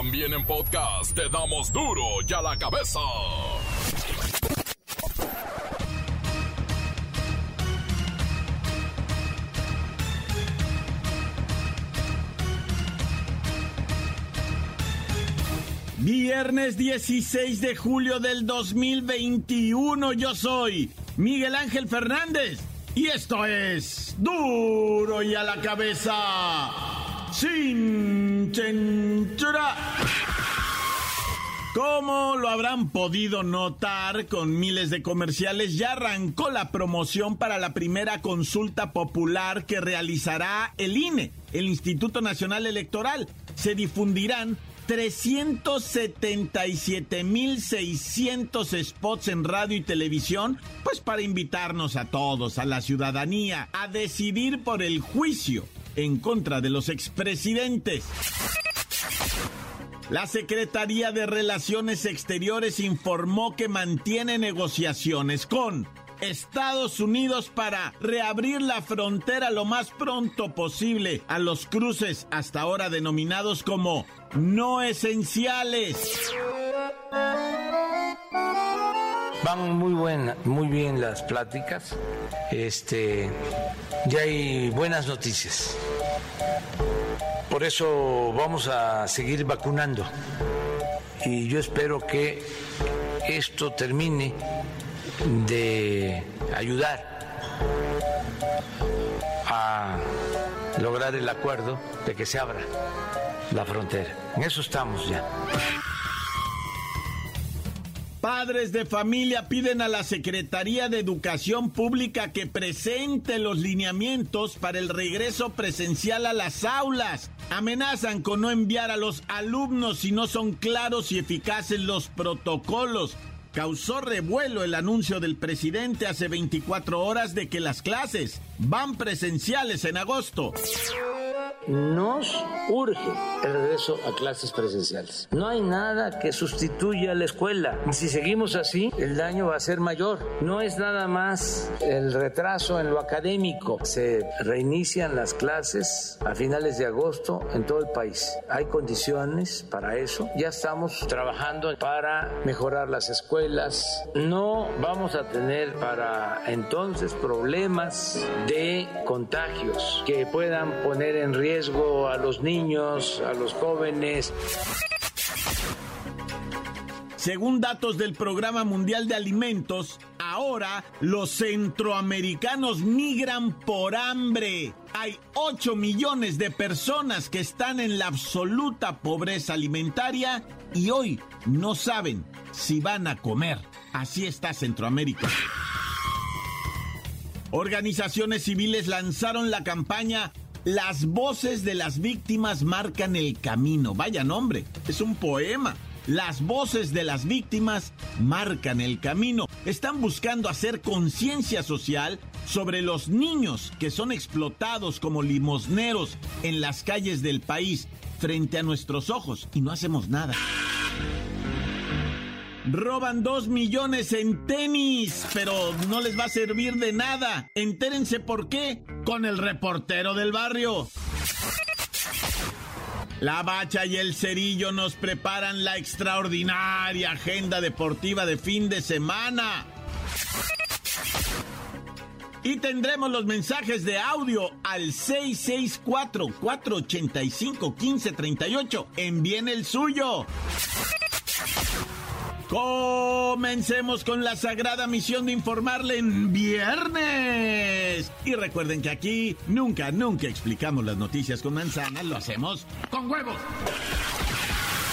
También en podcast te damos duro y a la cabeza. Viernes 16 de julio del 2021, yo soy Miguel Ángel Fernández y esto es duro y a la cabeza sin censura. Como lo habrán podido notar con miles de comerciales, ya arrancó la promoción para la primera consulta popular que realizará el INE, el Instituto Nacional Electoral. Se difundirán 377.600 spots en radio y televisión, pues para invitarnos a todos, a la ciudadanía, a decidir por el juicio en contra de los expresidentes. La Secretaría de Relaciones Exteriores informó que mantiene negociaciones con Estados Unidos para reabrir la frontera lo más pronto posible a los cruces hasta ahora denominados como no esenciales. Van muy buena, muy bien las pláticas. Este, ya hay buenas noticias. Por eso vamos a seguir vacunando. Y yo espero que esto termine de ayudar a lograr el acuerdo de que se abra la frontera. En eso estamos ya. Padres de familia piden a la Secretaría de Educación Pública que presente los lineamientos para el regreso presencial a las aulas. Amenazan con no enviar a los alumnos si no son claros y eficaces los protocolos. Causó revuelo el anuncio del presidente hace 24 horas de que las clases van presenciales en agosto. Nos urge el regreso a clases presenciales. No hay nada que sustituya a la escuela. Si seguimos así, el daño va a ser mayor. No es nada más el retraso en lo académico. Se reinician las clases a finales de agosto en todo el país. Hay condiciones para eso. Ya estamos trabajando para mejorar las escuelas. No vamos a tener para entonces problemas de contagios que puedan poner en riesgo a los niños, a los jóvenes. Según datos del Programa Mundial de Alimentos, ahora los centroamericanos migran por hambre. Hay 8 millones de personas que están en la absoluta pobreza alimentaria y hoy no saben si van a comer. Así está Centroamérica. Organizaciones civiles lanzaron la campaña Las voces de las víctimas marcan el camino. Vaya nombre, es un poema. Las voces de las víctimas marcan el camino. Están buscando hacer conciencia social sobre los niños que son explotados como limosneros en las calles del país frente a nuestros ojos y no hacemos nada. Roban dos millones en tenis, pero no les va a servir de nada. Entérense por qué con el reportero del barrio. La Bacha y el Cerillo nos preparan la extraordinaria agenda deportiva de fin de semana. Y tendremos los mensajes de audio al 664-485-1538. Envíen el suyo. Comencemos con la sagrada misión de informarle en viernes. Y recuerden que aquí nunca, nunca explicamos las noticias con manzanas, lo hacemos con huevos.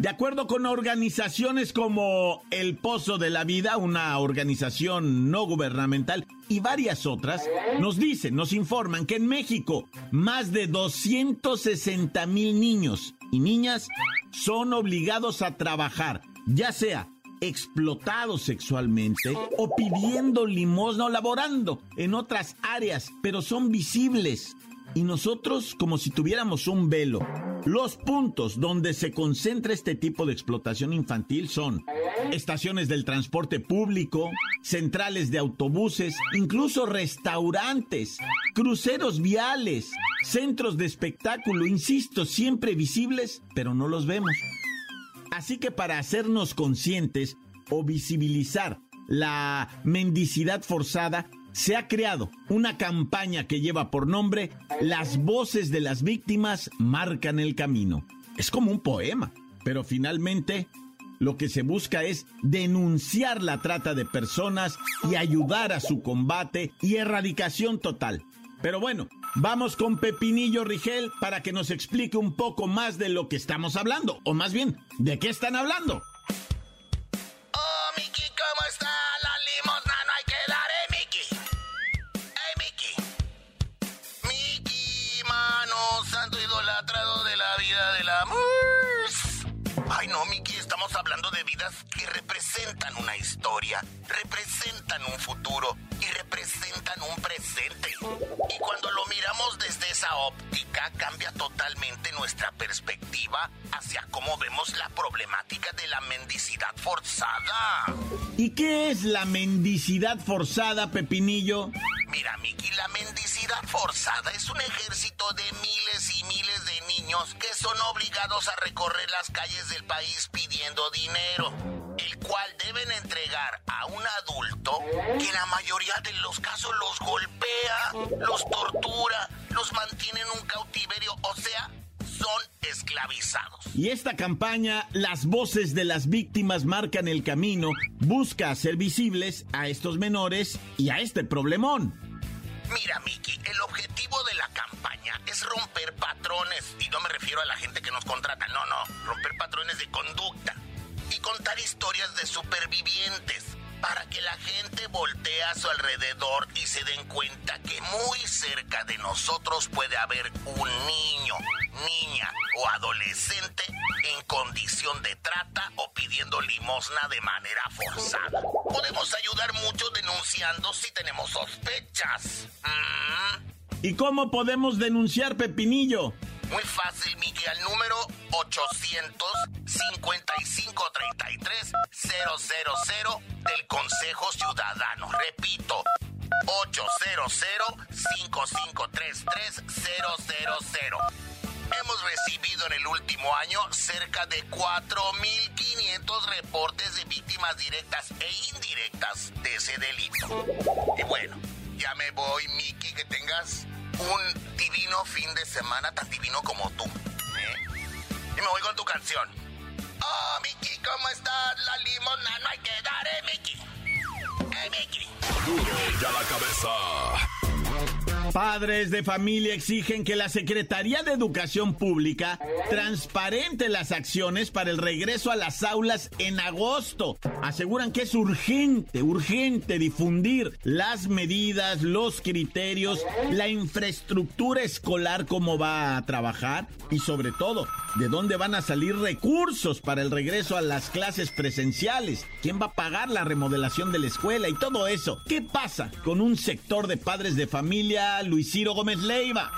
De acuerdo con organizaciones como El Pozo de la Vida, una organización no gubernamental, y varias otras, nos dicen, nos informan que en México más de 260 mil niños y niñas son obligados a trabajar, ya sea explotados sexualmente o pidiendo limosna o laborando en otras áreas, pero son visibles. Y nosotros como si tuviéramos un velo. Los puntos donde se concentra este tipo de explotación infantil son estaciones del transporte público, centrales de autobuses, incluso restaurantes, cruceros viales, centros de espectáculo, insisto, siempre visibles, pero no los vemos. Así que para hacernos conscientes o visibilizar la mendicidad forzada, se ha creado una campaña que lleva por nombre Las voces de las víctimas marcan el camino. Es como un poema, pero finalmente lo que se busca es denunciar la trata de personas y ayudar a su combate y erradicación total. Pero bueno, vamos con Pepinillo Rigel para que nos explique un poco más de lo que estamos hablando, o más bien, ¿de qué están hablando? Que representan una historia, representan un futuro y representan un presente. Y cuando lo miramos desde esa óptica, cambia totalmente nuestra perspectiva hacia cómo vemos la problemática de la mendicidad forzada. ¿Y qué es la mendicidad forzada, Pepinillo? Mira, Miki, la mendicidad forzada es un ejército de miles y miles de niños que son obligados a recorrer las calles del país pidiendo dinero, el cual deben entregar a un adulto que en la mayoría de los casos los golpea, los tortura, los mantiene en un cautiverio, o sea, son esclavizados. Y esta campaña, Las voces de las víctimas marcan el camino, busca hacer visibles a estos menores y a este problemón. Mira, Miki, el objetivo de la campaña es romper patrones, y no me refiero a la gente que nos contrata, no, no, romper patrones de conducta y contar historias de supervivientes para que la gente voltee a su alrededor y se den cuenta que muy cerca de nosotros puede haber un niño, niña o adolescente en condición de trata o pidiendo limosna de manera forzada. Podemos ayudar mucho denunciando si tenemos sospechas. Mm. ¿Y cómo podemos denunciar, Pepinillo? Muy fácil, Miki, al número 855-33 000 del Consejo Ciudadano. Repito, 800-5533-000. Hemos recibido en el último año cerca de 4.500 reportes de víctimas directas e indirectas de ese delito. Y bueno, ya me voy, Miki, que tengas un divino fin de semana tan divino como tú. Y me voy con tu canción. Oh, Miki, ¿cómo estás? La limona no hay que dar, ¿eh, Miki? ¿Eh, Miki? Duro ya la cabeza. Padres de familia exigen que la Secretaría de Educación Pública transparente las acciones para el regreso a las aulas en agosto. Aseguran que es urgente, urgente difundir las medidas, los criterios, la infraestructura escolar, cómo va a trabajar y sobre todo, de dónde van a salir recursos para el regreso a las clases presenciales. ¿Quién va a pagar la remodelación de la escuela y todo eso? ¿Qué pasa con un sector de padres de familia? Luis Ciro Gómez Leiva.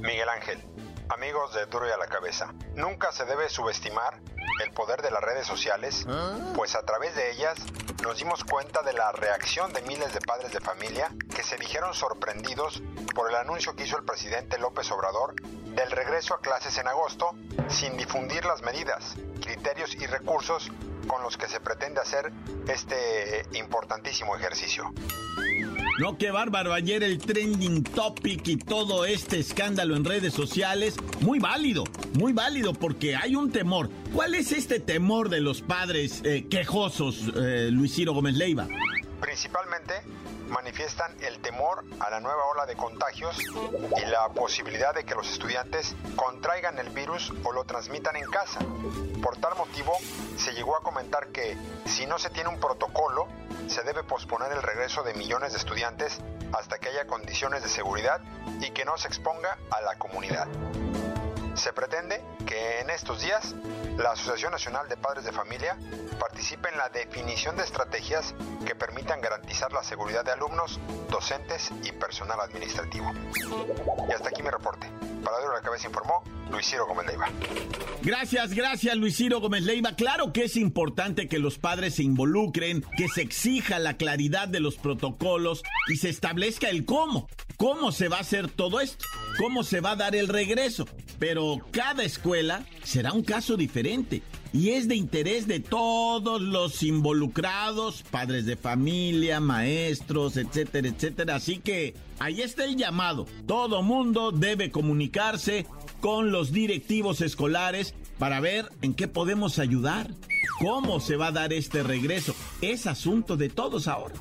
Miguel Ángel, amigos de Duro y a la Cabeza, nunca se debe subestimar el poder de las redes sociales, pues a través de ellas nos dimos cuenta de la reacción de miles de padres de familia que se dijeron sorprendidos por el anuncio que hizo el presidente López Obrador del regreso a clases en agosto sin difundir las medidas, criterios y recursos con los que se pretende hacer este importantísimo ejercicio. No, qué bárbaro. Ayer el trending topic y todo este escándalo en redes sociales, muy válido, muy válido porque hay un temor. ¿Cuál es este temor de los padres eh, quejosos, eh, Luis Ciro Gómez Leiva? Principalmente manifiestan el temor a la nueva ola de contagios y la posibilidad de que los estudiantes contraigan el virus o lo transmitan en casa. Por tal motivo, se llegó a comentar que si no se tiene un protocolo, se debe posponer el regreso de millones de estudiantes hasta que haya condiciones de seguridad y que no se exponga a la comunidad. Se pretende en estos días la Asociación Nacional de Padres de Familia participe en la definición de estrategias que permitan garantizar la seguridad de alumnos, docentes y personal administrativo. Y hasta aquí mi reporte. Para Duro la Cabeza informó Luis Ciro Gómez Leiva. Gracias, gracias Luis Ciro Gómez Leiva. Claro que es importante que los padres se involucren, que se exija la claridad de los protocolos y se establezca el cómo. ¿Cómo se va a hacer todo esto? ¿Cómo se va a dar el regreso? Pero cada escuela será un caso diferente y es de interés de todos los involucrados, padres de familia, maestros, etcétera, etcétera. Así que ahí está el llamado. Todo mundo debe comunicarse con los directivos escolares para ver en qué podemos ayudar, cómo se va a dar este regreso. Es asunto de todos ahora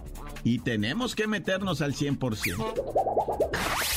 y tenemos que meternos al 100%.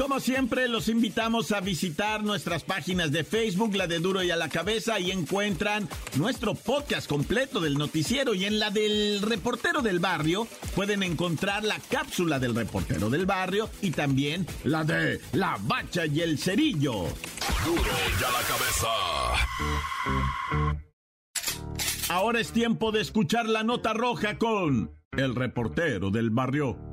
Como siempre, los invitamos a visitar nuestras páginas de Facebook, la de Duro y a la Cabeza, y encuentran nuestro podcast completo del noticiero. Y en la del reportero del barrio pueden encontrar la cápsula del reportero del barrio y también la de La Bacha y el Cerillo. Duro y a la Cabeza. Ahora es tiempo de escuchar la nota roja con el reportero del barrio.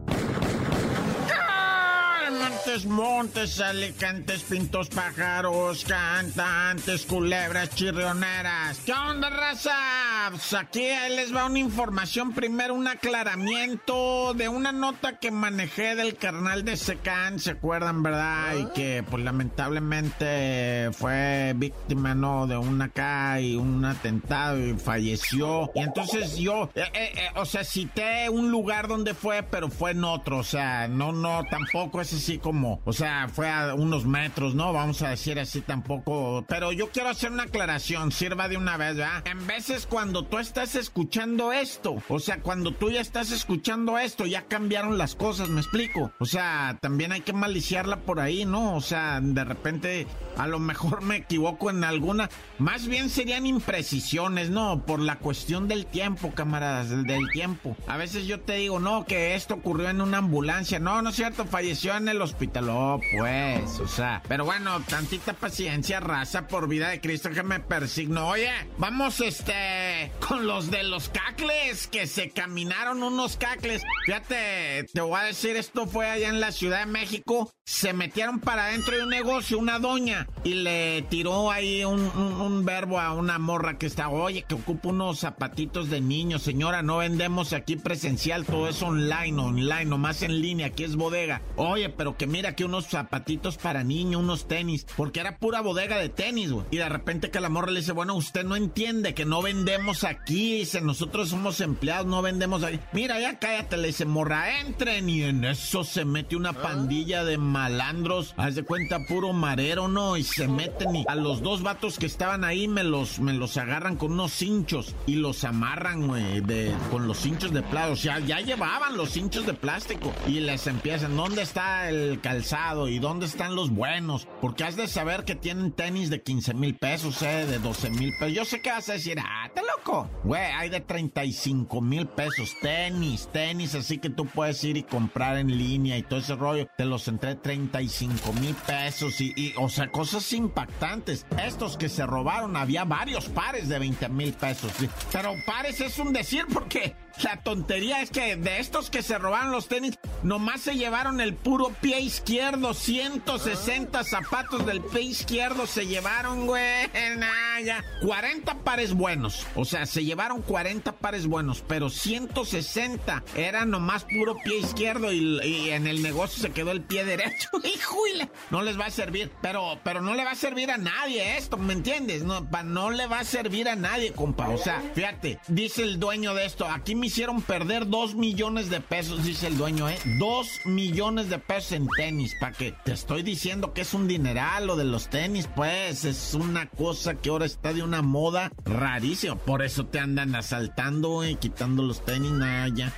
Montes, Alicantes, Pintos, Pájaros, Cantantes, Culebras, Chirrioneras. ¿Qué onda, raza? Pues aquí les va una información. Primero, un aclaramiento de una nota que manejé del carnal de Secan, ¿se acuerdan, verdad? Y que, pues, lamentablemente fue víctima, ¿no? De un acá y un atentado y falleció. Y entonces yo, eh, eh, eh, o sea, cité un lugar donde fue, pero fue en otro. O sea, no, no, tampoco es así como o sea, fue a unos metros, ¿no? Vamos a decir así tampoco. Pero yo quiero hacer una aclaración, sirva de una vez, ¿verdad? En veces cuando tú estás escuchando esto, o sea, cuando tú ya estás escuchando esto, ya cambiaron las cosas, ¿me explico? O sea, también hay que maliciarla por ahí, ¿no? O sea, de repente a lo mejor me equivoco en alguna. Más bien serían imprecisiones, ¿no? Por la cuestión del tiempo, camaradas, del tiempo. A veces yo te digo, no, que esto ocurrió en una ambulancia. No, no es cierto, falleció en el hospital pues, o sea. Pero bueno, tantita paciencia, raza, por vida de Cristo que me persigno. Oye, vamos, este, con los de los cacles, que se caminaron unos cacles. Fíjate, te voy a decir, esto fue allá en la Ciudad de México. Se metieron para adentro de un negocio, una doña, y le tiró ahí un, verbo a una morra que está, oye, que ocupa unos zapatitos de niño, señora, no vendemos aquí presencial, todo es online, online, nomás en línea, aquí es bodega. Oye, pero que mira que unos zapatitos para niño, unos tenis, porque era pura bodega de tenis, güey. Y de repente que la morra le dice, bueno, usted no entiende que no vendemos aquí, dice, nosotros somos empleados, no vendemos ahí. Mira, ya cállate, le dice, morra, entren. Y en eso se mete una ah. pandilla de malandros, haz de cuenta, puro marero, ¿no? Y se meten y a los dos vatos que estaban ahí me los, me los agarran con unos cinchos y los amarran, güey, de, con los cinchos de plástico. O sea, ya llevaban los cinchos de plástico y les empiezan, ¿dónde está el calzado y dónde están los buenos. Porque has de saber que tienen tenis de 15 mil pesos, eh, de 12 mil pesos. Yo sé que vas a decir, ah, loco. Güey, hay de 35 mil pesos. Tenis, tenis, así que tú puedes ir y comprar en línea y todo ese rollo. Te los entré 35 mil pesos y, y, o sea, cosas impactantes. Estos que se robaron, había varios pares de 20 mil pesos. Pero pares es un decir porque la tontería es que de estos que se robaron los tenis, Nomás se llevaron el puro pie izquierdo, 160 zapatos del pie izquierdo se llevaron, güey. Nah, ya. 40 pares buenos. O sea, se llevaron 40 pares buenos, pero 160 era nomás puro pie izquierdo y, en el negocio se quedó el pie derecho. ¡Híjole! No les va a servir, pero, pero no le va a servir a nadie esto, ¿me entiendes? No, no le va a servir a nadie, compa. O sea, fíjate, dice el dueño de esto, aquí me hicieron perder 2 millones de pesos, dice el dueño, ¿eh? 2 millones de pesos en tenis, ¿para qué? Te estoy diciendo que es un dineral lo de los tenis, pues es una cosa que ahora está de una moda rarísima. Por eso te andan asaltando y quitando los tenis, nada, ya.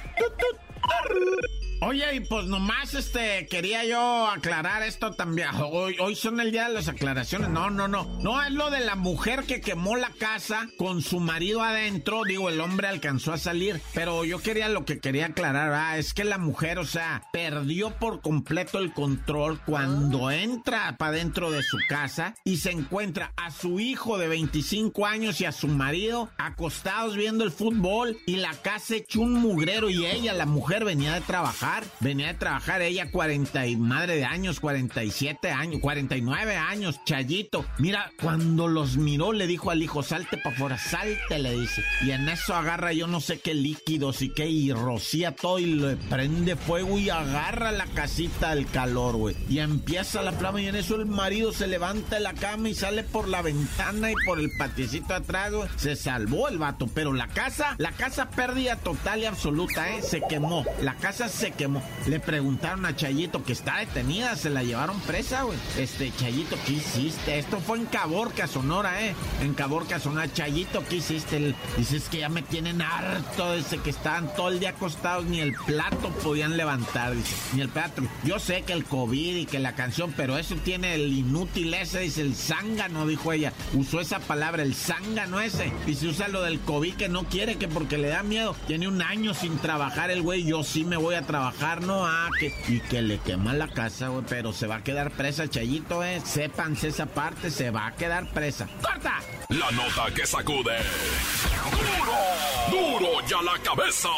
Oye, y pues nomás este quería yo aclarar esto también. Hoy, hoy son el día de las aclaraciones. No, no, no. No es lo de la mujer que quemó la casa con su marido adentro. Digo, el hombre alcanzó a salir. Pero yo quería lo que quería aclarar, ah, es que la mujer, o sea, perdió por completo el control cuando entra para dentro de su casa y se encuentra a su hijo de 25 años y a su marido acostados viendo el fútbol y la casa hecho un mugrero y ella, la mujer, venía de trabajar venía de trabajar ella 40 y madre de años, 47 años, 49 años, Chayito. Mira, cuando los miró le dijo al hijo, salte para afuera, salte, le dice. Y en eso agarra yo no sé qué líquidos y qué, y rocía todo y le prende fuego y agarra la casita del calor, güey. Y empieza la flama y en eso el marido se levanta de la cama y sale por la ventana y por el patiecito atrás, güey. Se salvó el vato, pero la casa, la casa pérdida total y absoluta, ¿eh? Se quemó. La casa se le preguntaron a Chayito que está detenida, se la llevaron presa, güey. Este, Chayito, ¿qué hiciste? Esto fue en Caborca, Sonora, ¿eh? En Caborca, Sonora. Chayito, ¿qué hiciste? Dices que ya me tienen harto, dice que estaban todo el día acostados, ni el plato podían levantar, dice, ni el plato. Yo sé que el COVID y que la canción, pero eso tiene el inútil ese, dice el zángano, dijo ella. Usó esa palabra, el zángano ese. Y se usa lo del COVID que no quiere, que porque le da miedo. Tiene un año sin trabajar el güey, yo sí me voy a trabajar no, ah, que, y que le quema la casa, güey, pero se va a quedar presa Chayito, eh. Sépanse esa parte, se va a quedar presa. ¡Corta! La nota que sacude. ¡Duro! ¡Duro ya la cabeza!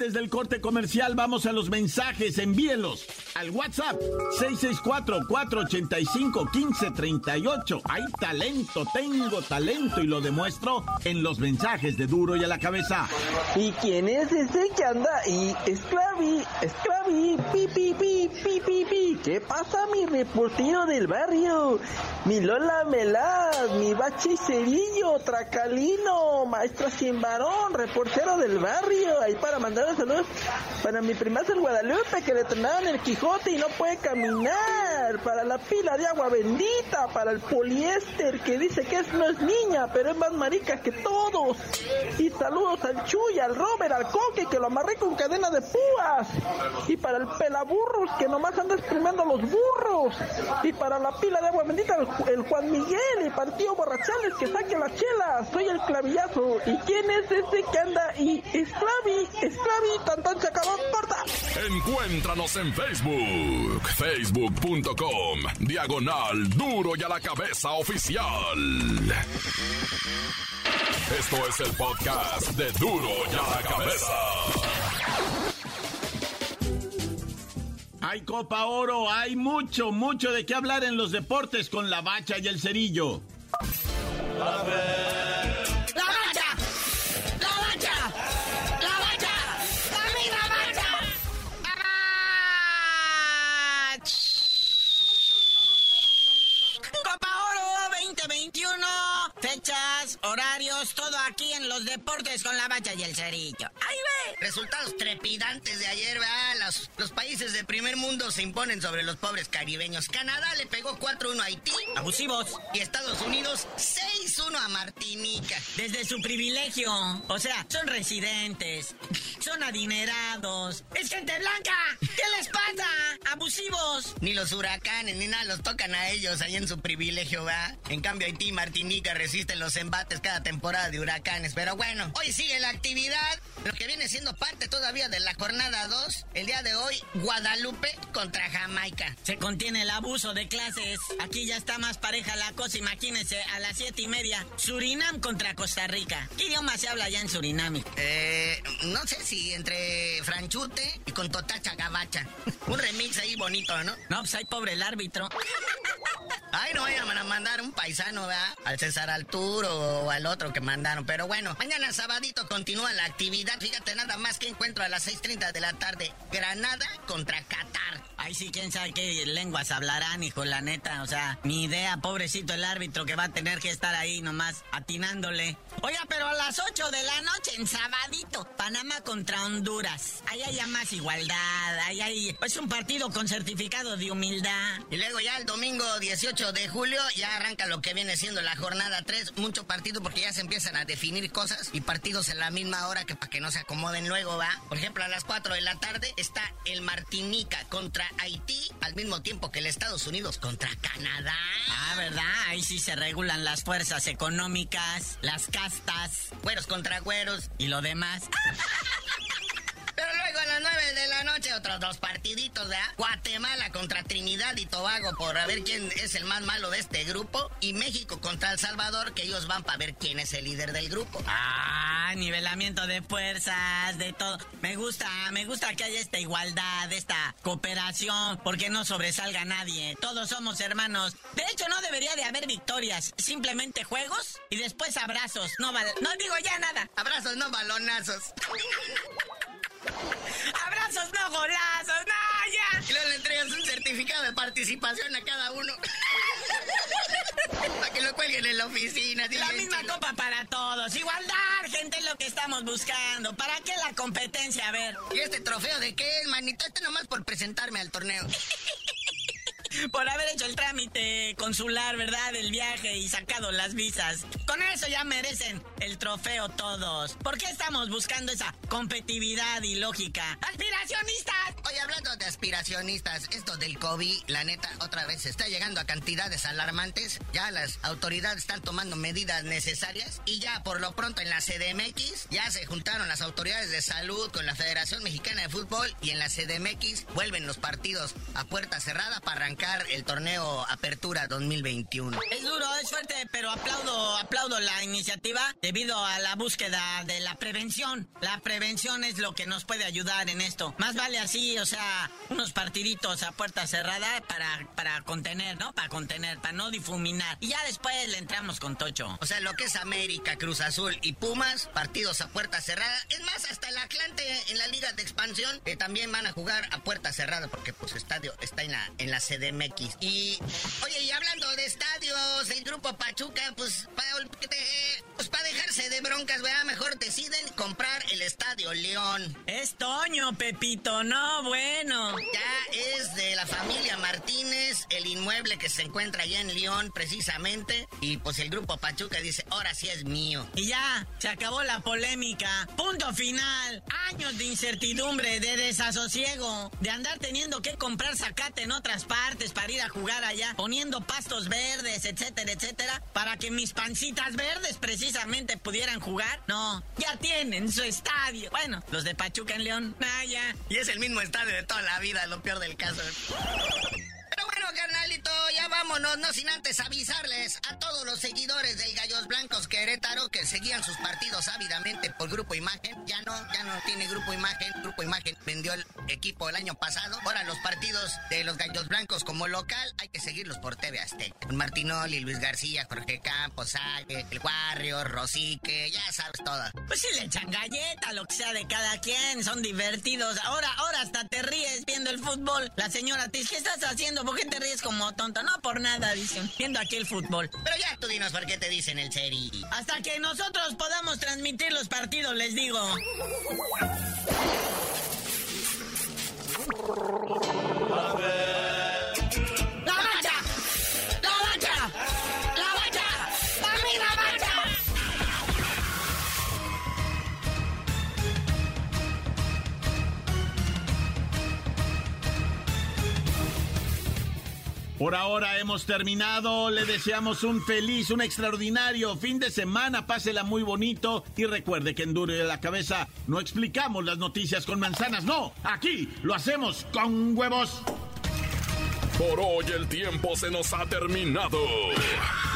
Del corte comercial, vamos a los mensajes. Envíenlos al WhatsApp 664-485-1538. Hay talento, tengo talento y lo demuestro en los mensajes de Duro y a la cabeza. ¿Y quién es ese que anda ahí? Esclavi, esclavi, pi, pi, pi, pi, pi, pi. ¿Qué pasa, mi reportero del barrio? Mi Lola Melaz, mi Bachi Cerillo, Tracalino, maestra sin varón, reportero del barrio. Ahí para mandar saludos para mi primazo el Guadalupe que le tronaron el Quijote y no puede caminar. Para la pila de agua bendita, para el poliéster que dice que no es niña, pero es más marica que todos. Y saludos al Chuy, al Robert, al Coque que lo amarré con cadena de púas. Y para el pelaburros que nomás anda los burros. Y para la pila de agua bendita el, Juan Miguel, el partido borrachales que saque las chelas. Soy el clavillazo. ¿Y quién es ese que anda y esclavi, esclavi, tan tan se acabó, corta? Encuéntranos en Facebook, facebook.com, diagonal duro y a la cabeza oficial. Esto es el podcast de duro y a la cabeza. Hay Copa Oro, hay mucho, mucho de qué hablar en los deportes con la bacha y el cerillo. Horarios, todo aquí en los deportes con la bacha y el cerillo. ¡Ahí ve! Resultados trepidantes de ayer, ¿verdad? Los, los países de primer mundo se imponen sobre los pobres caribeños. Canadá le pegó 4-1 a Haití. Abusivos. Y Estados Unidos 6-1 a Martinica. Desde su privilegio. O sea, son residentes. Son adinerados. ¡Es gente blanca! ¿Qué les pasa? ¡Abusivos! Ni los huracanes ni nada los tocan a ellos ahí en su privilegio, ¿verdad? En cambio, Haití y Martinica resisten los embates cada temporada de huracanes. Pero bueno, hoy sigue la actividad, lo que viene siendo parte todavía de la jornada 2. El día de hoy, Guadalupe contra Jamaica. Se contiene el abuso de clases. Aquí ya está más pareja la cosa, imagínense, a las siete y media. Surinam contra Costa Rica. ¿Qué idioma se habla ya en Surinam? Eh, no sé si entre Franchute y con Totacha Gabacha. Un remix ahí bonito, ¿no? No, pues hay pobre el árbitro. Ay, no vayan a mandar un paisano, ¿verdad? Al César Arturo o al otro que mandaron. Pero bueno, mañana sabadito continúa la actividad. Fíjate nada más que encuentro a las 6.30 de la tarde. Granada contra Qatar. Ay, sí, quién sabe qué lenguas hablarán, hijo, la neta. O sea, ni idea, pobrecito el árbitro que va a tener que estar ahí nomás atinándole. Oiga, pero a las 8 de la noche en sabadito, Panamá contra Honduras. Ahí hay más igualdad, ahí hay... Es un partido con certificado de humildad. Y luego ya el domingo 18 de julio ya arranca lo que viene siendo la jornada 3. Mucho partido porque ya se empiezan a definir cosas y partidos en la misma hora que para que no se acomoden luego, ¿va? Por ejemplo, a las 4 de la tarde está el Martinica contra Haití al mismo tiempo que el Estados Unidos contra Canadá. Ah, ¿verdad? Ahí sí se regulan las fuerzas económicas, las castas, güeros contra güeros y lo demás. noche otros dos partiditos, ¿verdad? Guatemala contra Trinidad y Tobago por a ver quién es el más malo de este grupo. Y México contra El Salvador, que ellos van para ver quién es el líder del grupo. Ah, nivelamiento de fuerzas, de todo. Me gusta, me gusta que haya esta igualdad, esta cooperación, porque no sobresalga nadie. Todos somos hermanos. De hecho, no debería de haber victorias, simplemente juegos y después abrazos. No, no digo ya nada. Abrazos, no balonazos. ¡Abrazos, no golazos! ¡No, ya! Y luego le entregas un certificado de participación a cada uno. para que lo cuelguen en la oficina. La misma copa para todos. Igualdad, gente, es lo que estamos buscando. ¿Para qué la competencia? A ver. ¿Y este trofeo de qué es, manito? Este nomás por presentarme al torneo. por haber hecho el trámite consular, ¿verdad? Del viaje y sacado las visas. Con eso ya merecen el trofeo todos. ¿Por qué estamos buscando esa competitividad y lógica? ¡Aspiracionistas! Oye, hablando de aspiracionistas, esto del COVID, la neta, otra vez está llegando a cantidades alarmantes. Ya las autoridades están tomando medidas necesarias y ya por lo pronto en la CDMX ya se juntaron las autoridades de salud con la Federación Mexicana de Fútbol y en la CDMX vuelven los partidos a puerta cerrada para arrancar el torneo Apertura 2021. Es duro, es fuerte, pero aplaudo, aplaudo la iniciativa debido a la búsqueda de la prevención. La prevención es lo que nos puede ayudar en esto. Más vale así, o sea, unos partiditos a puerta cerrada para, para contener, ¿no? Para contener, para no difuminar. Y ya después le entramos con Tocho. O sea, lo que es América, Cruz Azul y Pumas, partidos a puerta cerrada. Es más, hasta el Atlante en la Liga de Expansión, que también van a jugar a puerta cerrada porque pues estadio está en la, en la sede MX. Y, oye, y hablando de estadios, el grupo Pachuca, pues, para pues, dejarse de broncas, ¿verdad? Mejor deciden comprar el estadio León. Es Toño, Pepito, no, bueno. Ya es de la familia Martínez, el inmueble que se encuentra allá en León, precisamente. Y pues el grupo Pachuca dice, ahora sí es mío. Y ya, se acabó la polémica. Punto final. Años de incertidumbre, de desasosiego, de andar teniendo que comprar zacate en otras partes para ir a jugar allá, poniendo pastos verdes, etcétera, etcétera, para que mis pancitas verdes precisamente pudieran jugar. No, ya tienen su estadio. Bueno, los de Pachuca en León, ah, ya. Y es el mismo estadio de toda la vida, lo peor del caso carnalito, ya vámonos, no sin antes avisarles a todos los seguidores del Gallos Blancos Querétaro que seguían sus partidos ávidamente por Grupo Imagen. Ya no, ya no tiene Grupo Imagen. Grupo Imagen vendió el equipo el año pasado. Ahora los partidos de los Gallos Blancos como local hay que seguirlos por TV Azteca. Martinoli, Luis García, Jorge Campos, Sague, El Guarrio, Rosique, ya sabes todo. Pues si le echan galleta, lo que sea de cada quien, son divertidos. Ahora, ahora hasta te ríes viendo el fútbol. La señora ¿qué estás haciendo? ¿Por qué te ríes como tonto. No por nada, dicen. Viendo aquí el fútbol. Pero ya tú dinos por qué te dicen el seri. Hasta que nosotros podamos transmitir los partidos, les digo. Por ahora hemos terminado. Le deseamos un feliz, un extraordinario fin de semana. Pásela muy bonito. Y recuerde que en Duro de la Cabeza no explicamos las noticias con manzanas. No, aquí lo hacemos con huevos. Por hoy el tiempo se nos ha terminado.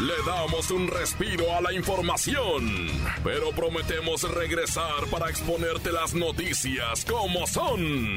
le damos un respiro a la información, pero prometemos regresar para exponerte las noticias como son.